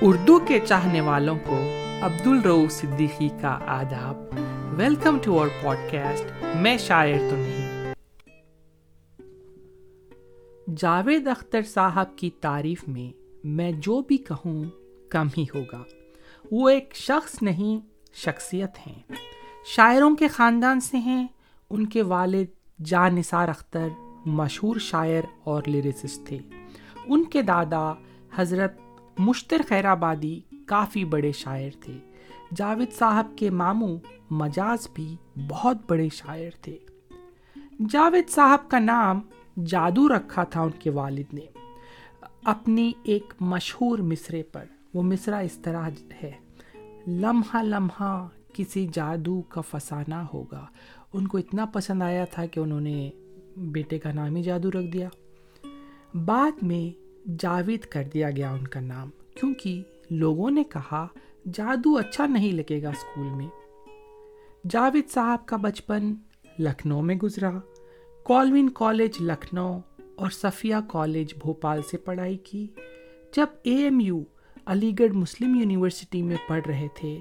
اردو کے چاہنے والوں کو عبد الرو صدیقی کا آداب۔ ویلکم ٹو اور پوڈ کاسٹ میں شاعر تو نہیں۔ جاوید اختر صاحب کی تعریف میں میں جو بھی کہوں کم ہی ہوگا۔ وہ ایک شخص نہیں، شخصیت ہیں۔ شاعروں کے خاندان سے ہیں، ان کے والد جان نثار اختر مشہور شاعر اور لیریسسٹ تھے۔ ان کے دادا حضرت مشتر خیر آبادی کافی بڑے شاعر تھے۔ جاوید صاحب کے ماموں مجاز بھی بہت بڑے شاعر تھے۔ جاوید صاحب کا نام جادو رکھا تھا ان کے والد نے۔ اپنی ایک مشہور مصرے پر۔ وہ مصرا اس طرح ہے۔ لمحہ لمحہ کسی جادو کا فسانہ ہوگا۔ ان کو اتنا پسند آیا تھا کہ انہوں نے بیٹے کا نام ہی جادو رکھ دیا۔ بعد میں جاوید کر دیا گیا ان کا نام، کیونکہ لوگوں نے کہا، جادو اچھا نہیں لگے گا اسکول میں۔ جاوید صاحب کا بچپن لکھنؤ میں گزرا۔ کالوین کالج لکھنؤ اور صفیہ کالج بھوپال سے پڑھائی کی۔ جب اے ایم یو علی گڑھ مسلم یونیورسٹی میں پڑھ رہے تھے،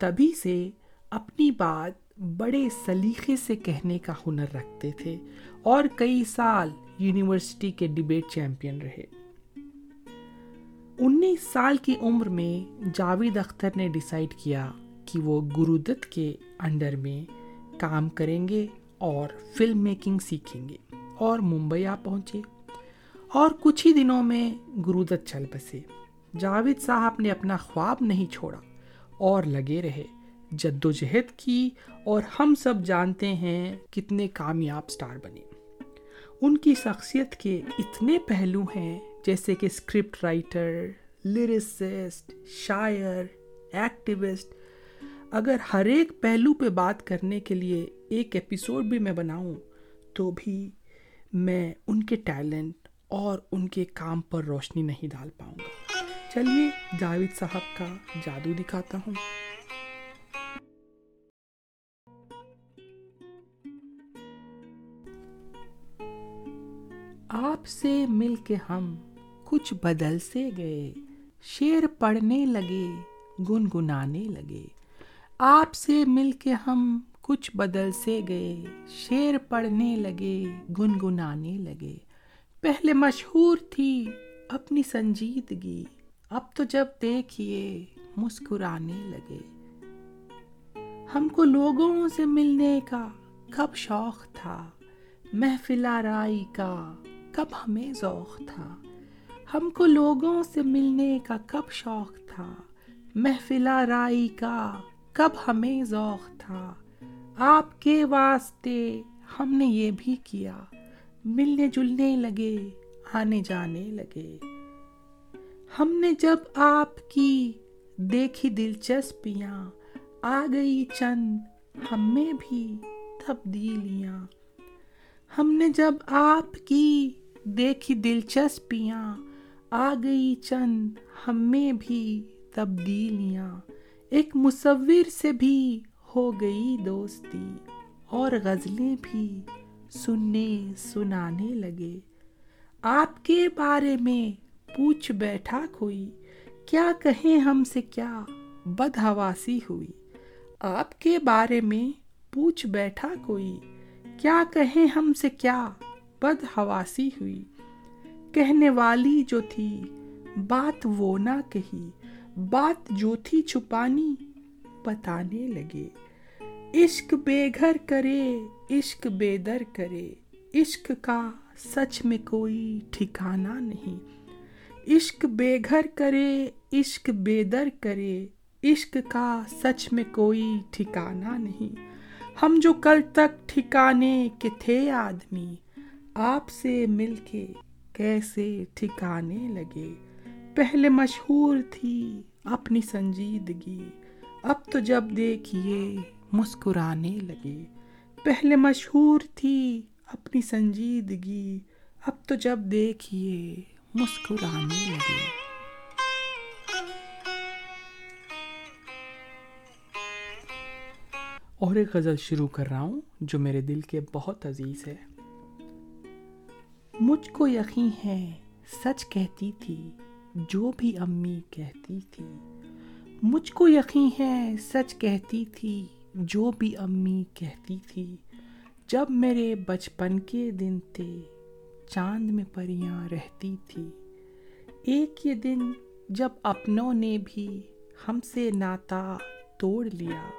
تبھی سے اپنی بات بڑے سلیقے سے کہنے کا ہنر رکھتے تھے اور کئی سال یونیورسٹی کے ڈبیٹ چیمپئن رہے۔ انیس سال کی عمر میں جاوید اختر نے ڈیسائیڈ کیا کہ وہ گرودت کے انڈر میں کام کریں گے اور فلم میکنگ سیکھیں گے اور ممبئی آ پہنچے اور کچھ ہی دنوں میں گرودت چل بسے جاوید صاحب نے اپنا خواب نہیں چھوڑا اور لگے رہے جد و جہد کی اور ہم سب جانتے ہیں کتنے کامیاب سٹار بنے۔ ان کی شخصیت کے اتنے پہلو ہیں جیسے کہ اسکرپٹ رائٹر لرسسٹ شاعر ایکٹیوسٹ اگر ہر ایک پہلو پہ بات کرنے کے لیے ایک ایپیسوڈ بھی میں بناؤں، تو بھی میں ان کے ٹیلنٹ اور ان کے کام پر روشنی نہیں ڈال پاؤں گا۔ چلیے، جاوید صاحب کا جادو دکھاتا ہوں۔ آپ سے مل کے ہم کچھ بدل سے گئے۔ شیر پڑھنے لگے، گنگنانے لگے۔ آپ سے مل کے ہم کچھ بدل سے گئے۔ شیر پڑھنے لگے، گنگنانے لگے۔ پہلے مشہور تھی اپنی سنجیدگی، اب تو جب دیکھیے مسکرانے لگے۔ ہم کو لوگوں سے ملنے کا کب شوق تھا محفل رائی کا کب ہمیں ذوق تھا۔ ہم کو لوگوں سے ملنے کا کب شوق تھا؟ محفل رائی کا کب ہمیں ذوق تھا؟ آپ کے واسطے ہم نے یہ بھی کیا۔ ملنے جلنے لگے، آنے جانے لگے۔ ہم نے جب آپ کی دیکھی دلچسپیاں، آ گئی چند ہم میں بھی تبدیلیاں۔ ہم نے جب آپ کی دیکھی دلچسپیاں آ گئی چند ہم میں بھی تبدیلیاں۔ ایک مصور سے بھی ہو گئی دوستی اور غزلیں بھی سننے سنانے لگے۔ آپ کے بارے میں پوچھ بیٹھا کوئی، کیا کہیں ہم سے کیا بدہواسی ہوئی؟ آپ کے بارے میں پوچھ بیٹھا کوئی، کیا کہیں ہم سے کیا بدہواسی ہوئی؟ کہنے والی جو تھی، بات وہ نہ کہی، بات جو تھی چھپانی، بتانے لگے۔ عشق بے گھر کرے، عشق بے در کرے۔ عشق کا سچ میں کوئی ٹھکانا نہیں۔ عشق بے گھر کرے، عشق بے در کرے۔ عشق کا سچ میں کوئی ٹھکانا نہیں۔ ہم جو کل تک ٹھکانے کے تھے آدمی، آپ سے مل کے کیسے ٹھکانے لگے۔ پہلے مشہور تھی اپنی سنجیدگی، اب تو جب دیکھیے مسکرانے لگے۔ پہلے مشہور تھی اپنی سنجیدگی، اب تو جب دیکھیے مسکرانے لگے۔ اور ایک غزل شروع کر رہا ہوں جو میرے دل کے بہت عزیز ہے۔ مجھ کو یقین ہے، سچ کہتی تھی، جو بھی امی کہتی تھی۔ مجھ کو یقین ہے، سچ کہتی تھی، جو بھی امی کہتی تھی۔ جب میرے بچپن کے دن تھے، چاند میں پریاں رہتی تھی۔ ایک یہ دن جب اپنوں نے بھی ہم سے ناتا توڑ لیا۔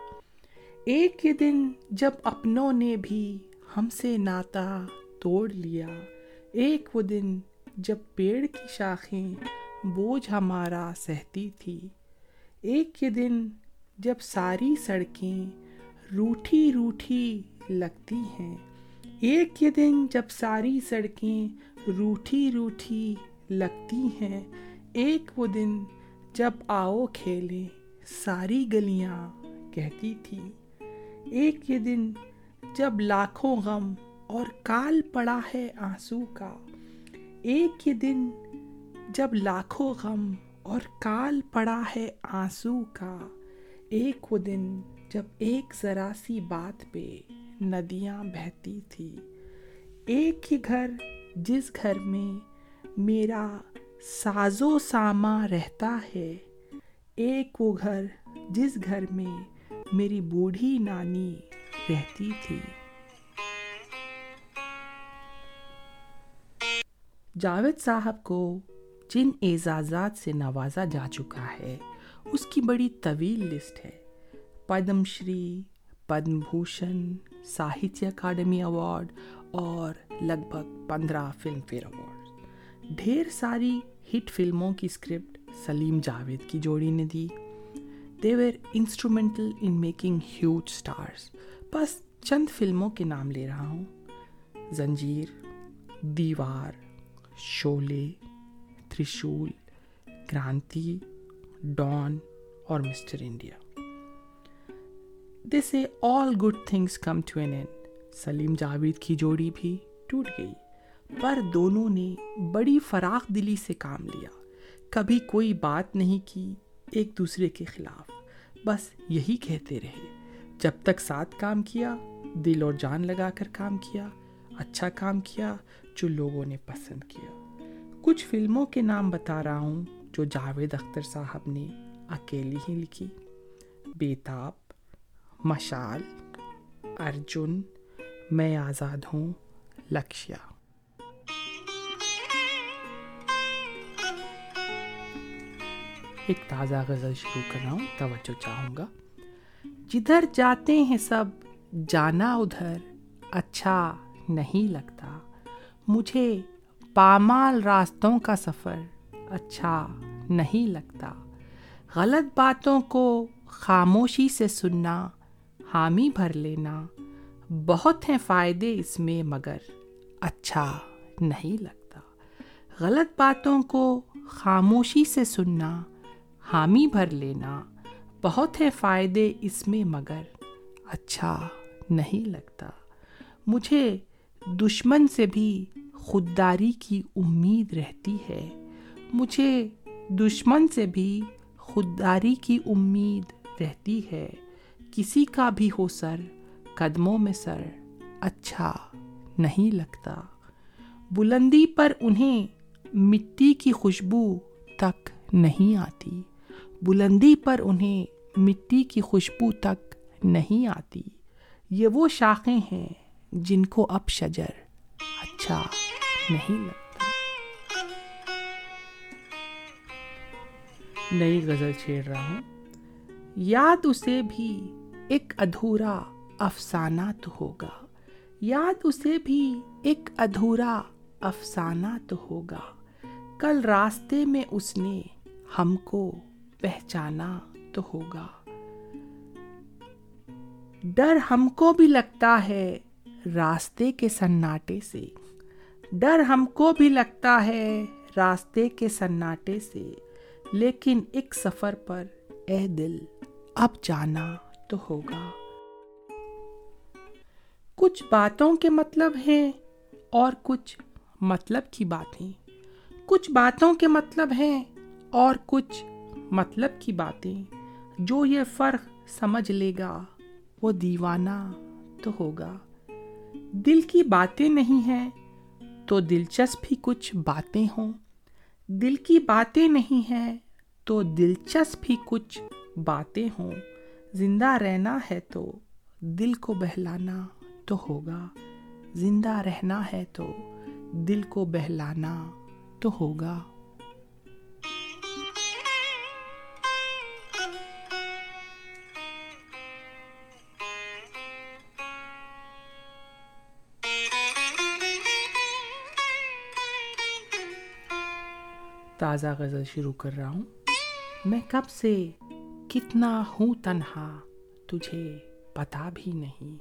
ایک یہ دن جب اپنوں نے بھی ہم سے ناتا توڑ لیا۔ ایک وہ دن جب پیڑ کی شاخیں بوجھ ہمارا سہتی تھی۔ ایک یہ دن جب ساری سڑکیں روٹھی روٹھی لگتی ہیں۔ ایک یہ دن جب ساری سڑکیں روٹھی روٹھی لگتی ہیں۔ ایک وہ دن جب آؤ کھیلیں ساری گلیاں کہتی تھی۔ ایک یہ دن جب لاکھوں غم اور کال پڑا ہے آنسو کا۔ ایک یہ دن جب لاکھوں غم اور کال پڑا ہے آنسو کا، ایک وہ دن جب ایک ذرا سی بات پہ ندیاں بہتی تھی۔ ایک ہی گھر جس گھر میں میرا ساز و ساما رہتا ہے، ایک وہ گھر جس گھر میں میری بوڑھی نانی رہتی تھی۔ جاوید صاحب کو جن اعزازات سے نوازا جا چکا ہے، اس کی بڑی طویل لسٹ ہے۔ پدم شری، پدم بھوشن، ساہتیہ اکاڈمی ایوارڈ اور لگ بھگ پندرہ فلم فیئر ایوارڈ۔ ڈھیر ساری ہٹ فلموں کی اسکرپٹ سلیم جاوید کی جوڑی نے دی۔ They were instrumental in making huge stars بس چند فلموں کے نام لے رہا ہوں۔ زنجیر، دیوار شولے، ترشول، کرانتی، ڈان اور Mr India. This uh all good things come to an end Salim Javed کی جوڑی بھی ٹوٹ گئی۔ پر دونوں نے بڑی فراخ دلی سے کام لیا۔ کبھی کوئی بات نہیں کی ایک دوسرے کے خلاف۔ بس یہی کہتے رہے۔ جب تک ساتھ کام کیا، دل اور جان لگا کر کام کیا۔ اچھا کام کیا جو لوگوں نے پسند کیا۔ کچھ فلموں کے نام بتا رہا ہوں جو جاوید اختر صاحب نے اکیلی ہی لکھی۔ بیتاب، مشال، ارجن، میں آزاد ہوں، لکشیا۔ ایک تازہ غزل شروع کر رہا ہوں، توجہ چاہوں گا۔ جدھر جاتے ہیں سب، جانا ادھر اچھا۔ نہیں لگتا۔ مجھے پامال راستوں کا سفر اچھا نہیں لگتا۔ غلط باتوں کو خاموشی سے سننا، حامی بھر لینا بہت ہیں فائدے اس میں، مگر اچھا نہیں لگتا۔ غلط باتوں کو خاموشی سے سننا، حامی بھر لینا بہت ہے فائدے اس میں، مگر اچھا نہیں لگتا۔ مجھے دشمن سے بھی خودداری کی امید رہتی ہے۔ مجھے دشمن سے بھی خودداری کی امید رہتی ہے۔ کسی کا بھی ہو سر، قدموں میں سر اچھا نہیں لگتا۔ بلندی پر انہیں مٹی کی خوشبو تک نہیں آتی۔ بلندی پر انہیں مٹی کی خوشبو تک نہیں آتی۔ یہ وہ شاخیں ہیں جن کو اب شجر اچھا نہیں لگتا۔ نئی غزل چھیڑ رہا ہوں۔ یاد اسے بھی ایک ادھورا افسانہ تو ہوگا۔ یاد اسے بھی ایک ادھورا افسانہ تو ہوگا۔ کل راستے میں اس نے ہم کو پہچانا تو ہوگا۔ ڈر ہم کو بھی لگتا ہے۔ راستے کے سناٹے سے۔ ڈر ہم کو بھی لگتا ہے راستے کے سناٹے سے، لیکن ایک سفر پر اے دل، اب جانا تو ہوگا۔ کچھ باتوں کے مطلب ہیں اور کچھ مطلب کی باتیں۔ کچھ باتوں کے مطلب ہیں اور کچھ مطلب کی باتیں۔ جو یہ فرق سمجھ لے گا وہ دیوانہ تو ہوگا۔ دل کی باتیں نہیں ہیں تو دلچسپ ہی کچھ باتیں ہوں۔ دل کی باتیں نہیں ہیں تو دلچسپ ہی کچھ باتیں ہوں۔ زندہ رہنا ہے تو دل کو بہلانا تو ہوگا۔ زندہ رہنا ہے تو دل کو بہلانا تو ہوگا۔ تازہ غزل شروع کر رہا ہوں۔ میں کب سے کتنا ہوں تنہا، تجھے پتا بھی نہیں۔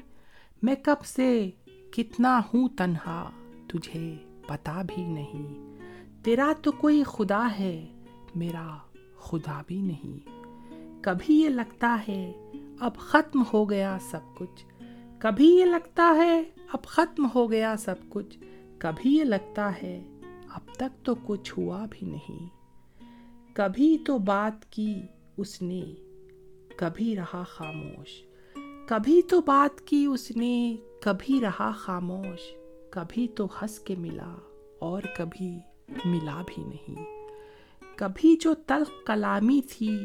میں کب سے کتنا ہوں تنہا، تجھے پتا بھی نہیں۔ تیرا تو کوئی خدا ہے، میرا خدا بھی نہیں۔ کبھی یہ لگتا ہے اب ختم ہو گیا سب کچھ۔ کبھی یہ لگتا ہے اب ختم ہو گیا سب کچھ۔ کبھی یہ لگتا ہے اب تک تو کچھ ہوا بھی نہیں۔ کبھی تو بات کی اس نے، کبھی رہا خاموش۔ کبھی تو بات کی اس نے، کبھی رہا خاموش۔ کبھی تو ہنس کے ملا اور کبھی ملا بھی نہیں۔ کبھی جو تلخ کلامی تھی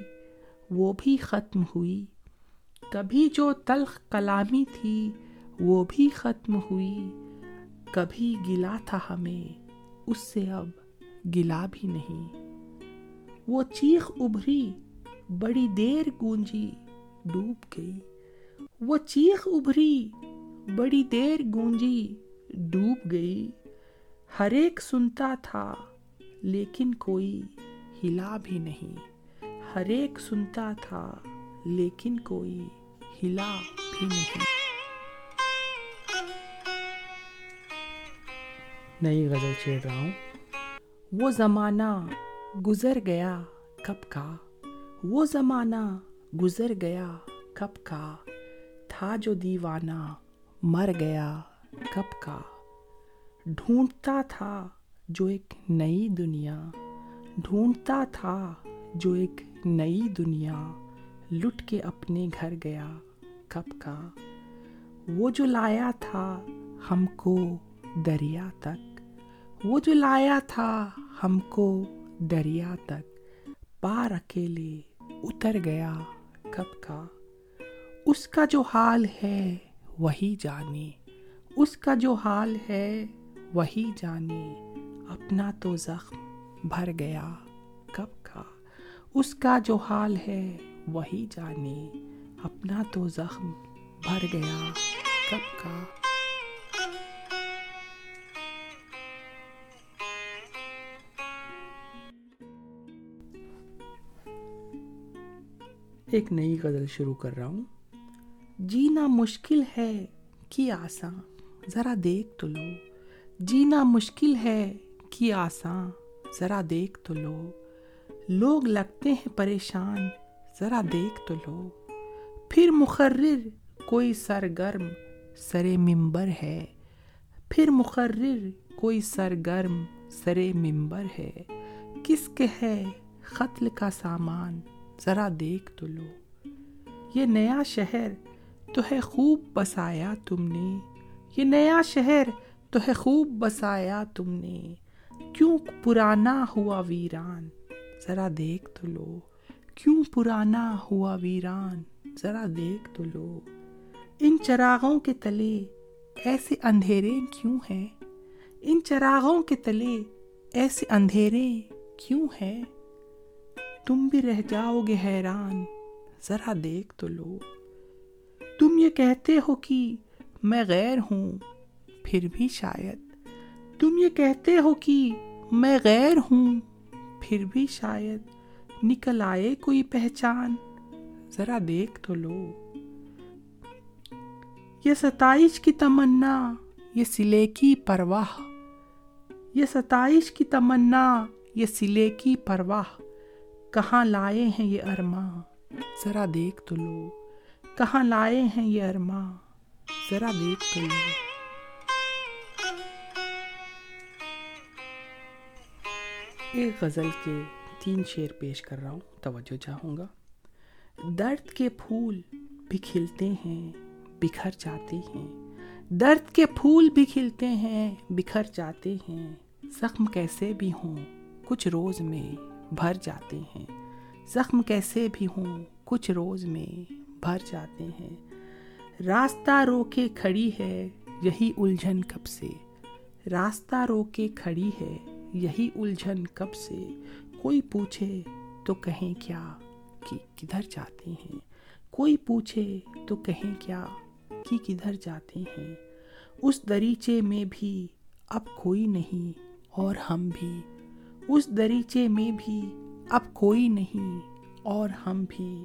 وہ بھی ختم ہوئی۔ کبھی جو تلخ کلامی تھی وہ بھی ختم ہوئی۔ کبھی گلا تھا ہمیں اس سے اب گلا بھی نہیں۔ وہ چیخ ابھری، بڑی دیر گونجی ڈوب گئی۔ وہ چیخ ابھری، بڑی دیر گونجی ڈوب گئی۔ ہر ایک سنتا تھا، لیکن کوئی ہلا بھی نہیں۔ ہر ایک سنتا تھا، لیکن کوئی ہلا بھی نہیں۔ نئی غزل چھیڑ رہا ہوں۔ وہ زمانہ گزر گیا کب کا؟ وہ زمانہ گزر گیا کب کا؟ تھا جو دیوانہ مر گیا کب کا؟ ڈھونڈتا تھا جو ایک نئی دنیا، ڈھونڈتا تھا جو ایک نئی دنیا، لٹ کے اپنے گھر گیا کب کا؟ وہ جو لایا تھا ہم کو دریا تک وہ جو لایا تھا ہم کو دریا تک، پار اکیلے اتر گیا کب کا۔ اس کا جو حال ہے وہی جانے، اس کا جو حال ہے وہی جانے۔ اپنا تو زخم بھر گیا کب کا۔ اس کا جو حال ہے وہی جانے، اپنا تو زخم بھر گیا کب کا۔ ایک نئی غزل شروع کر رہا ہوں۔ جینا مشکل ہے کہ آساں، ذرا دیکھ تو لو۔ جینا مشکل ہے کہ آساں، ذرا دیکھ تو لو۔ لوگ لگتے ہیں پریشان، ذرا دیکھ تو لو۔ پھر مقرر، کوئی سرگرم سر ممبر ہے۔ پھر مقرر، کوئی سرگرم سر ممبر ہے۔ کس کے ہے قتل کا سامان؟ ذرا دیکھ تو لو۔ یہ نیا شہر تو ہے خوب بسایا تم نے۔ یہ نیا شہر تو ہے خوب بسایا تم نے۔ کیوں پرانا ہوا ویران؟ ذرا دیکھ تو لو۔ کیوں پرانا ہوا ویران؟ ذرا دیکھ تو لو۔ ان چراغوں کے تلے ایسے اندھیرے کیوں ہیں؟ ان چراغوں کے تلے ایسے اندھیرے کیوں ہیں؟ تم بھی رہ جاؤ گے حیران۔ ذرا دیکھ تو لو۔ تم یہ کہتے ہو کہ میں غیر ہوں، پھر بھی شاید۔ تم یہ کہتے ہو کہ میں غیر ہوں، پھر بھی شاید۔ نکل آئے کوئی پہچان۔ ذرا دیکھ تو لو۔ یہ ستائش کی تمنا، یہ سلے کی پرواہ۔ یہ ستائش کی تمنا، یہ سلے کی پرواہ۔ کہاں لائے ہیں یہ ارماں ذرا دیکھ تو لو۔ کہاں لائے ہیں یہ ارماں ذرا دیکھ تو لو۔ ایک غزل کے تین شعر پیش کر رہا ہوں توجہ چاہوں گا۔ درد کے پھول بھی کھلتے ہیں بکھر جاتے ہیں۔ درد کے پھول بھی کھلتے ہیں بکھر جاتے ہیں۔ زخم کیسے بھی ہوں کچھ روز میں بھر جاتے ہیں۔ زخم کیسے بھی ہوں، کچھ روز میں بھر جاتے ہیں۔ راستہ رو کے کھڑی ہے، یہی الجھن کب سے۔ راستہ رو کے کھڑی ہے، یہی الجھن کب سے۔ کوئی پوچھے تو کہیں کیا کہ کدھر جاتے ہیں۔ کوئی پوچھے تو کہیں کیا کہ کدھر جاتے ہیں۔ اس دریچے میں بھی اب کوئی نہیں اور ہم بھی۔ اس دریچے میں بھی اب کوئی نہیں اور ہم بھی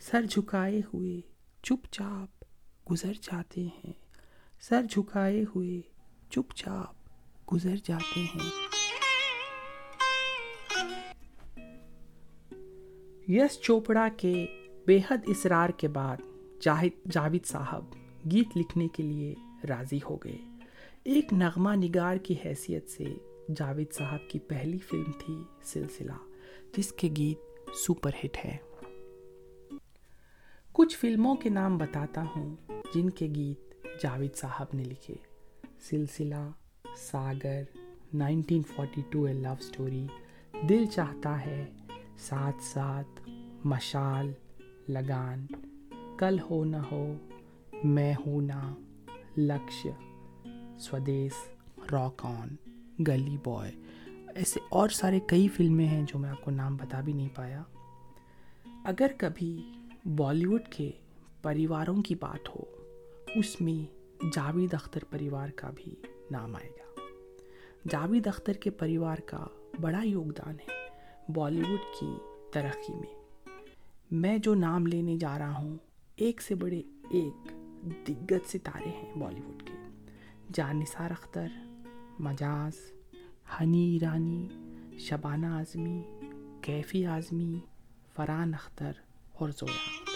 سر جھکائے ہوئے چپ چاپ گزر جاتے ہیں۔ سر جھکائے ہوئے چپ چاپ گزر جاتے ہیں۔ یس چوپڑا کے بے حد اصرار کے بعد جاوید صاحب گیت لکھنے کے لیے راضی ہو گئے۔ ایک نغمہ نگار کی حیثیت سے جاوید صاحب کی پہلی فلم تھی سلسلہ جس کے گیت سپر ہٹ ہے کچھ فلموں کے نام بتاتا ہوں جن کے گیت جاوید صاحب نے لکھے Silsila Sagar nineteen forty two a love story Dil Chahta Hai ساتھ ساتھ مشال لگان کل ہو نہ ہو میں ہوں نہ لکش سودیس راک آن گلی بوائے۔ ایسے اور سارے کئی فلمیں ہیں جو میں آپ کو نام بتا بھی نہیں پایا۔ اگر کبھی بالی ووڈ کے پریواروں کی بات ہو، اس میں جاوید اختر پریوار کا بھی نام آئے گا۔ جاوید اختر کے پریوار کا بڑا یوگدان ہے بالی ووڈ کی ترقی میں۔ میں جو نام لینے جا رہا ہوں، ایک سے بڑے ایک دگت ستارے ہیں بالی ووڈ کے۔ جان نثار اختر مجاز، ہنی ایرانی، شبانہ اعظمی کیفی اعظمی فرحان اختر اور زویا۔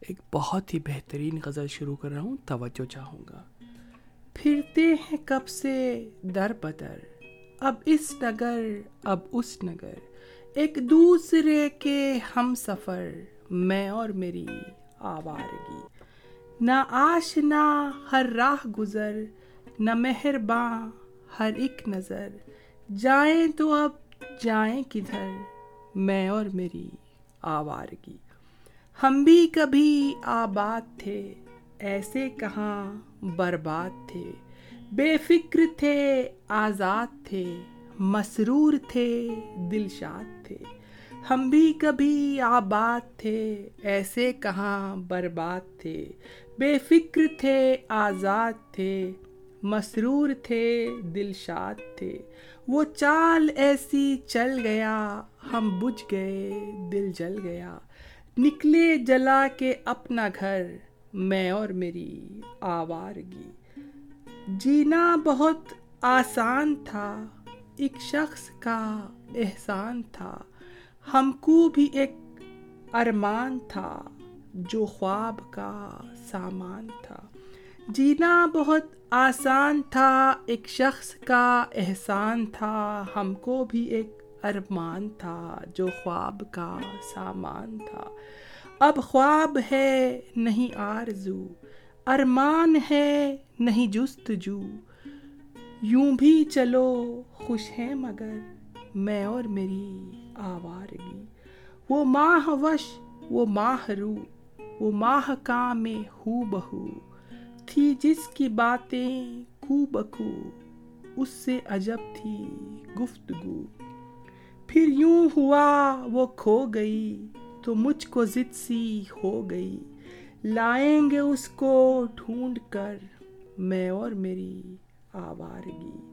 ایک بہت ہی بہترین غزل شروع کر رہا ہوں، توجہ چاہوں گا۔ پھرتے ہیں کب سے در بدر؟ اب اس نگر، اب اس نگر۔ ایک دوسرے کے ہم سفر، میں اور میری آوارگی۔ نہ آشنا ہر راہ گزر، نہ مہرباں ہر ایک نظر۔ جائیں تو اب جائیں کدھر، میں اور میری آوارگی۔ ہم بھی کبھی آباد تھے، ایسے کہاں برباد تھے۔ بے فکر تھے، آزاد تھے، مسرور تھے دلشاد تھے۔ ہم بھی کبھی آباد تھے، ایسے کہاں برباد تھے۔ بے فکر تھے، آزاد تھے، مسرور تھے دلشاد تھے۔ وہ چال ایسی چل گیا، ہم بجھ گئے، دل جل گیا۔ نکلے جلا کے اپنا گھر، میں اور میری آوارگی۔ جینا بہت آسان تھا، ایک شخص کا احسان تھا۔ ہم کو بھی ایک ارمان تھا، جو خواب کا سامان تھا۔ جینا بہت آسان تھا، ایک شخص کا احسان تھا، ہم کو بھی ایک ارمان تھا جو خواب کا سامان تھا۔ اب خواب ہے، نہیں آرزو۔ ارمان ہے، نہیں جستجو۔ یوں بھی چلو، خوش ہے مگر میں اور میری آوارگی۔ وہ ماہ وش، وہ ماہ رو۔ وہ ماہ کا میں ہو بہو۔ تھی جس کی باتیں کو بکو اس سے عجب تھی گفتگو۔ پھر یوں ہوا وہ کھو گئی تو مجھ کو ضد سی ہو گئی۔ لائیں گے اس کو ڈھونڈ کر میں اور میری آوارگی۔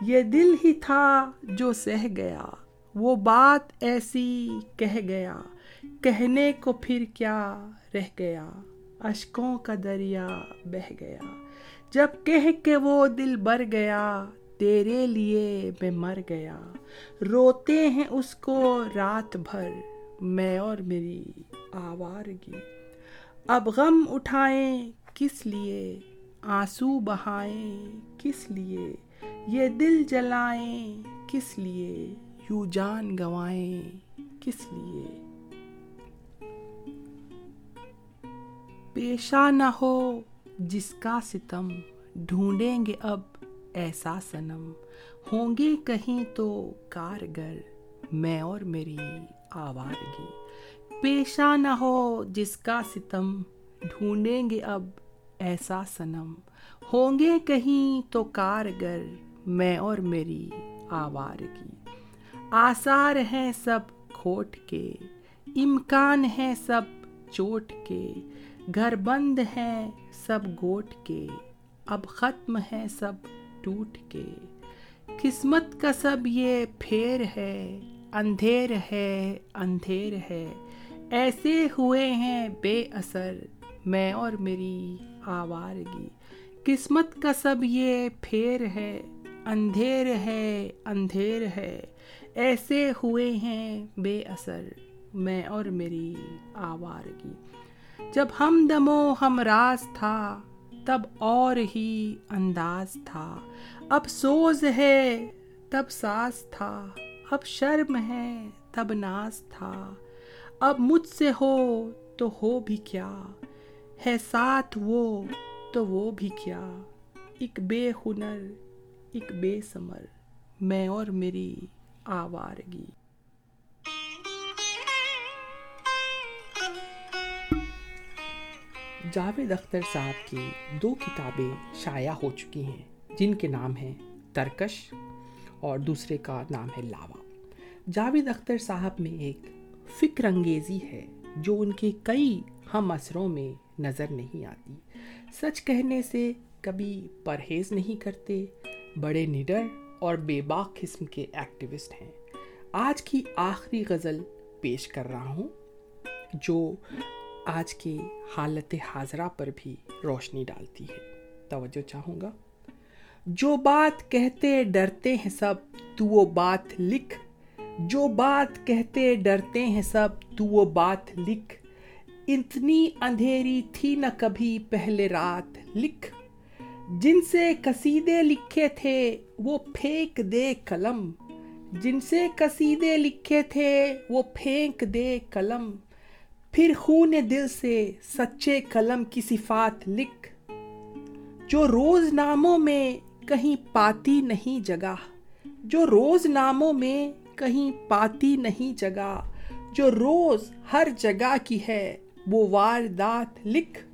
یہ دل ہی تھا جو سہ گیا، وہ بات ایسی کہہ گیا۔ کہنے کو پھر کیا رہ گیا اشکوں کا دریا بہ گیا۔ جب کہہ کے وہ دل بر گیا، تیرے لیے میں مر گیا۔ روتے ہیں اس کو رات بھر، میں اور میری آوارگی۔ اب غم اٹھائیں کس لیے؟ آنسو بہائیں کس لیے؟ یہ دل جلائیں کس لیے؟ یوں جان گوائیں کس لیے؟ پیشہ نہ ہو جس کا ستم ڈھونڈیں گے اب ایسا سنم ہوں گے کہیں تو کارگر میں اور میری آوارگی۔ پیشہ نہ ہو جس کا ستم ڈھونڈیں گے اب ایسا سنم ہوں گے کہیں تو کارگر میں اور میری آوارگی۔ آثار ہیں سب کھوٹ کے، امکان ہے سب چوٹ کے۔ گھر بند ہیں سب گوٹ کے، اب ختم ہے سب ٹوٹ کے۔ قسمت کا سب یہ پھیر ہے، اندھیر ہے اندھیر ہے۔ ایسے ہوئے ہیں بے اثر، میں اور میری آوارگی۔ قسمت کا سب یہ پھیر ہے، اندھیر ہے اندھیر ہے۔ ایسے ہوئے ہیں بے اثر، میں اور میری آوارگی۔ جب ہم دمو ہم راز تھا، تب اور ہی انداز تھا۔ اب سوز ہے، تب ساز تھا۔ اب شرم ہے، تب ناز تھا۔ اب مجھ سے ہو تو ہو بھی کیا۔ ہے ساتھ وہ تو وہ بھی کیا۔ ایک بے ہنر، ایک بے سمر میں اور میری آوارگی۔ جاوید اختر صاحب کی دو کتابیں شائع ہو چکی ہیں، جن کے نام ہیں ترکش اور دوسرے کا نام ہے لاوا۔ جاوید اختر صاحب میں ایک فکر انگیزی ہے جو ان کے کئی ہم اثروں میں نظر نہیں آتی۔ سچ کہنے سے کبھی پرہیز نہیں کرتے، بڑے نڈر اور بے باک قسم کے ایکٹیوسٹ ہیں۔ آج کی آخری غزل پیش کر رہا ہوں، جو آج کی حالت حاضرہ پر بھی روشنی ڈالتی ہے۔ توجہ چاہوں گا۔ جو بات کہتے ڈرتے ہیں سب، تو وہ بات لکھ۔ جو بات کہتے ڈرتے ہیں سب، تو وہ بات لکھ۔ اتنی اندھیری تھی نہ کبھی پہلے رات لکھ۔ جن سے قصیدے لکھے تھے، وہ پھینک دے قلم۔ جن سے قصیدے لکھے تھے، وہ پھینک دے قلم۔ پھر خون دل سے سچے قلم کی صفات لکھ، جو روز ناموں میں کہیں پاتی نہیں جگہ، جو روز ناموں میں کہیں پاتی نہیں جگہ، جو روز ہر جگہ کی ہے وہ واردات لکھ۔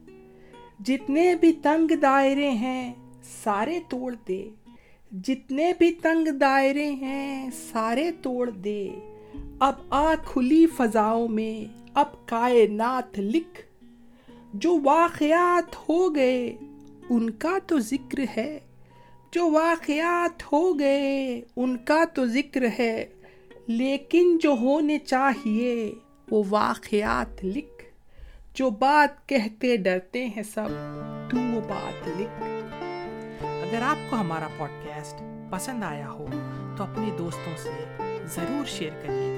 جتنے بھی تنگ دائرے ہیں سارے توڑ دے، جتنے بھی تنگ دائرے ہیں سارے توڑ دے۔ اب آ کھلی فضاؤں میں، اب کائنات لکھ۔ جو واقعات ہو گئے، ان کا تو ذکر ہے۔ جو واقعات ہو گئے، ان کا تو ذکر ہے۔ لیکن جو ہونے چاہیے، وہ واقعات لکھ۔ جو بات کہتے ڈرتے ہیں سب، تو وہ بات لکھ۔ اگر آپ کو ہمارا پوڈ کاسٹ پسند آیا ہو، تو اپنے دوستوں سے ضرور شیئر کریے۔ گا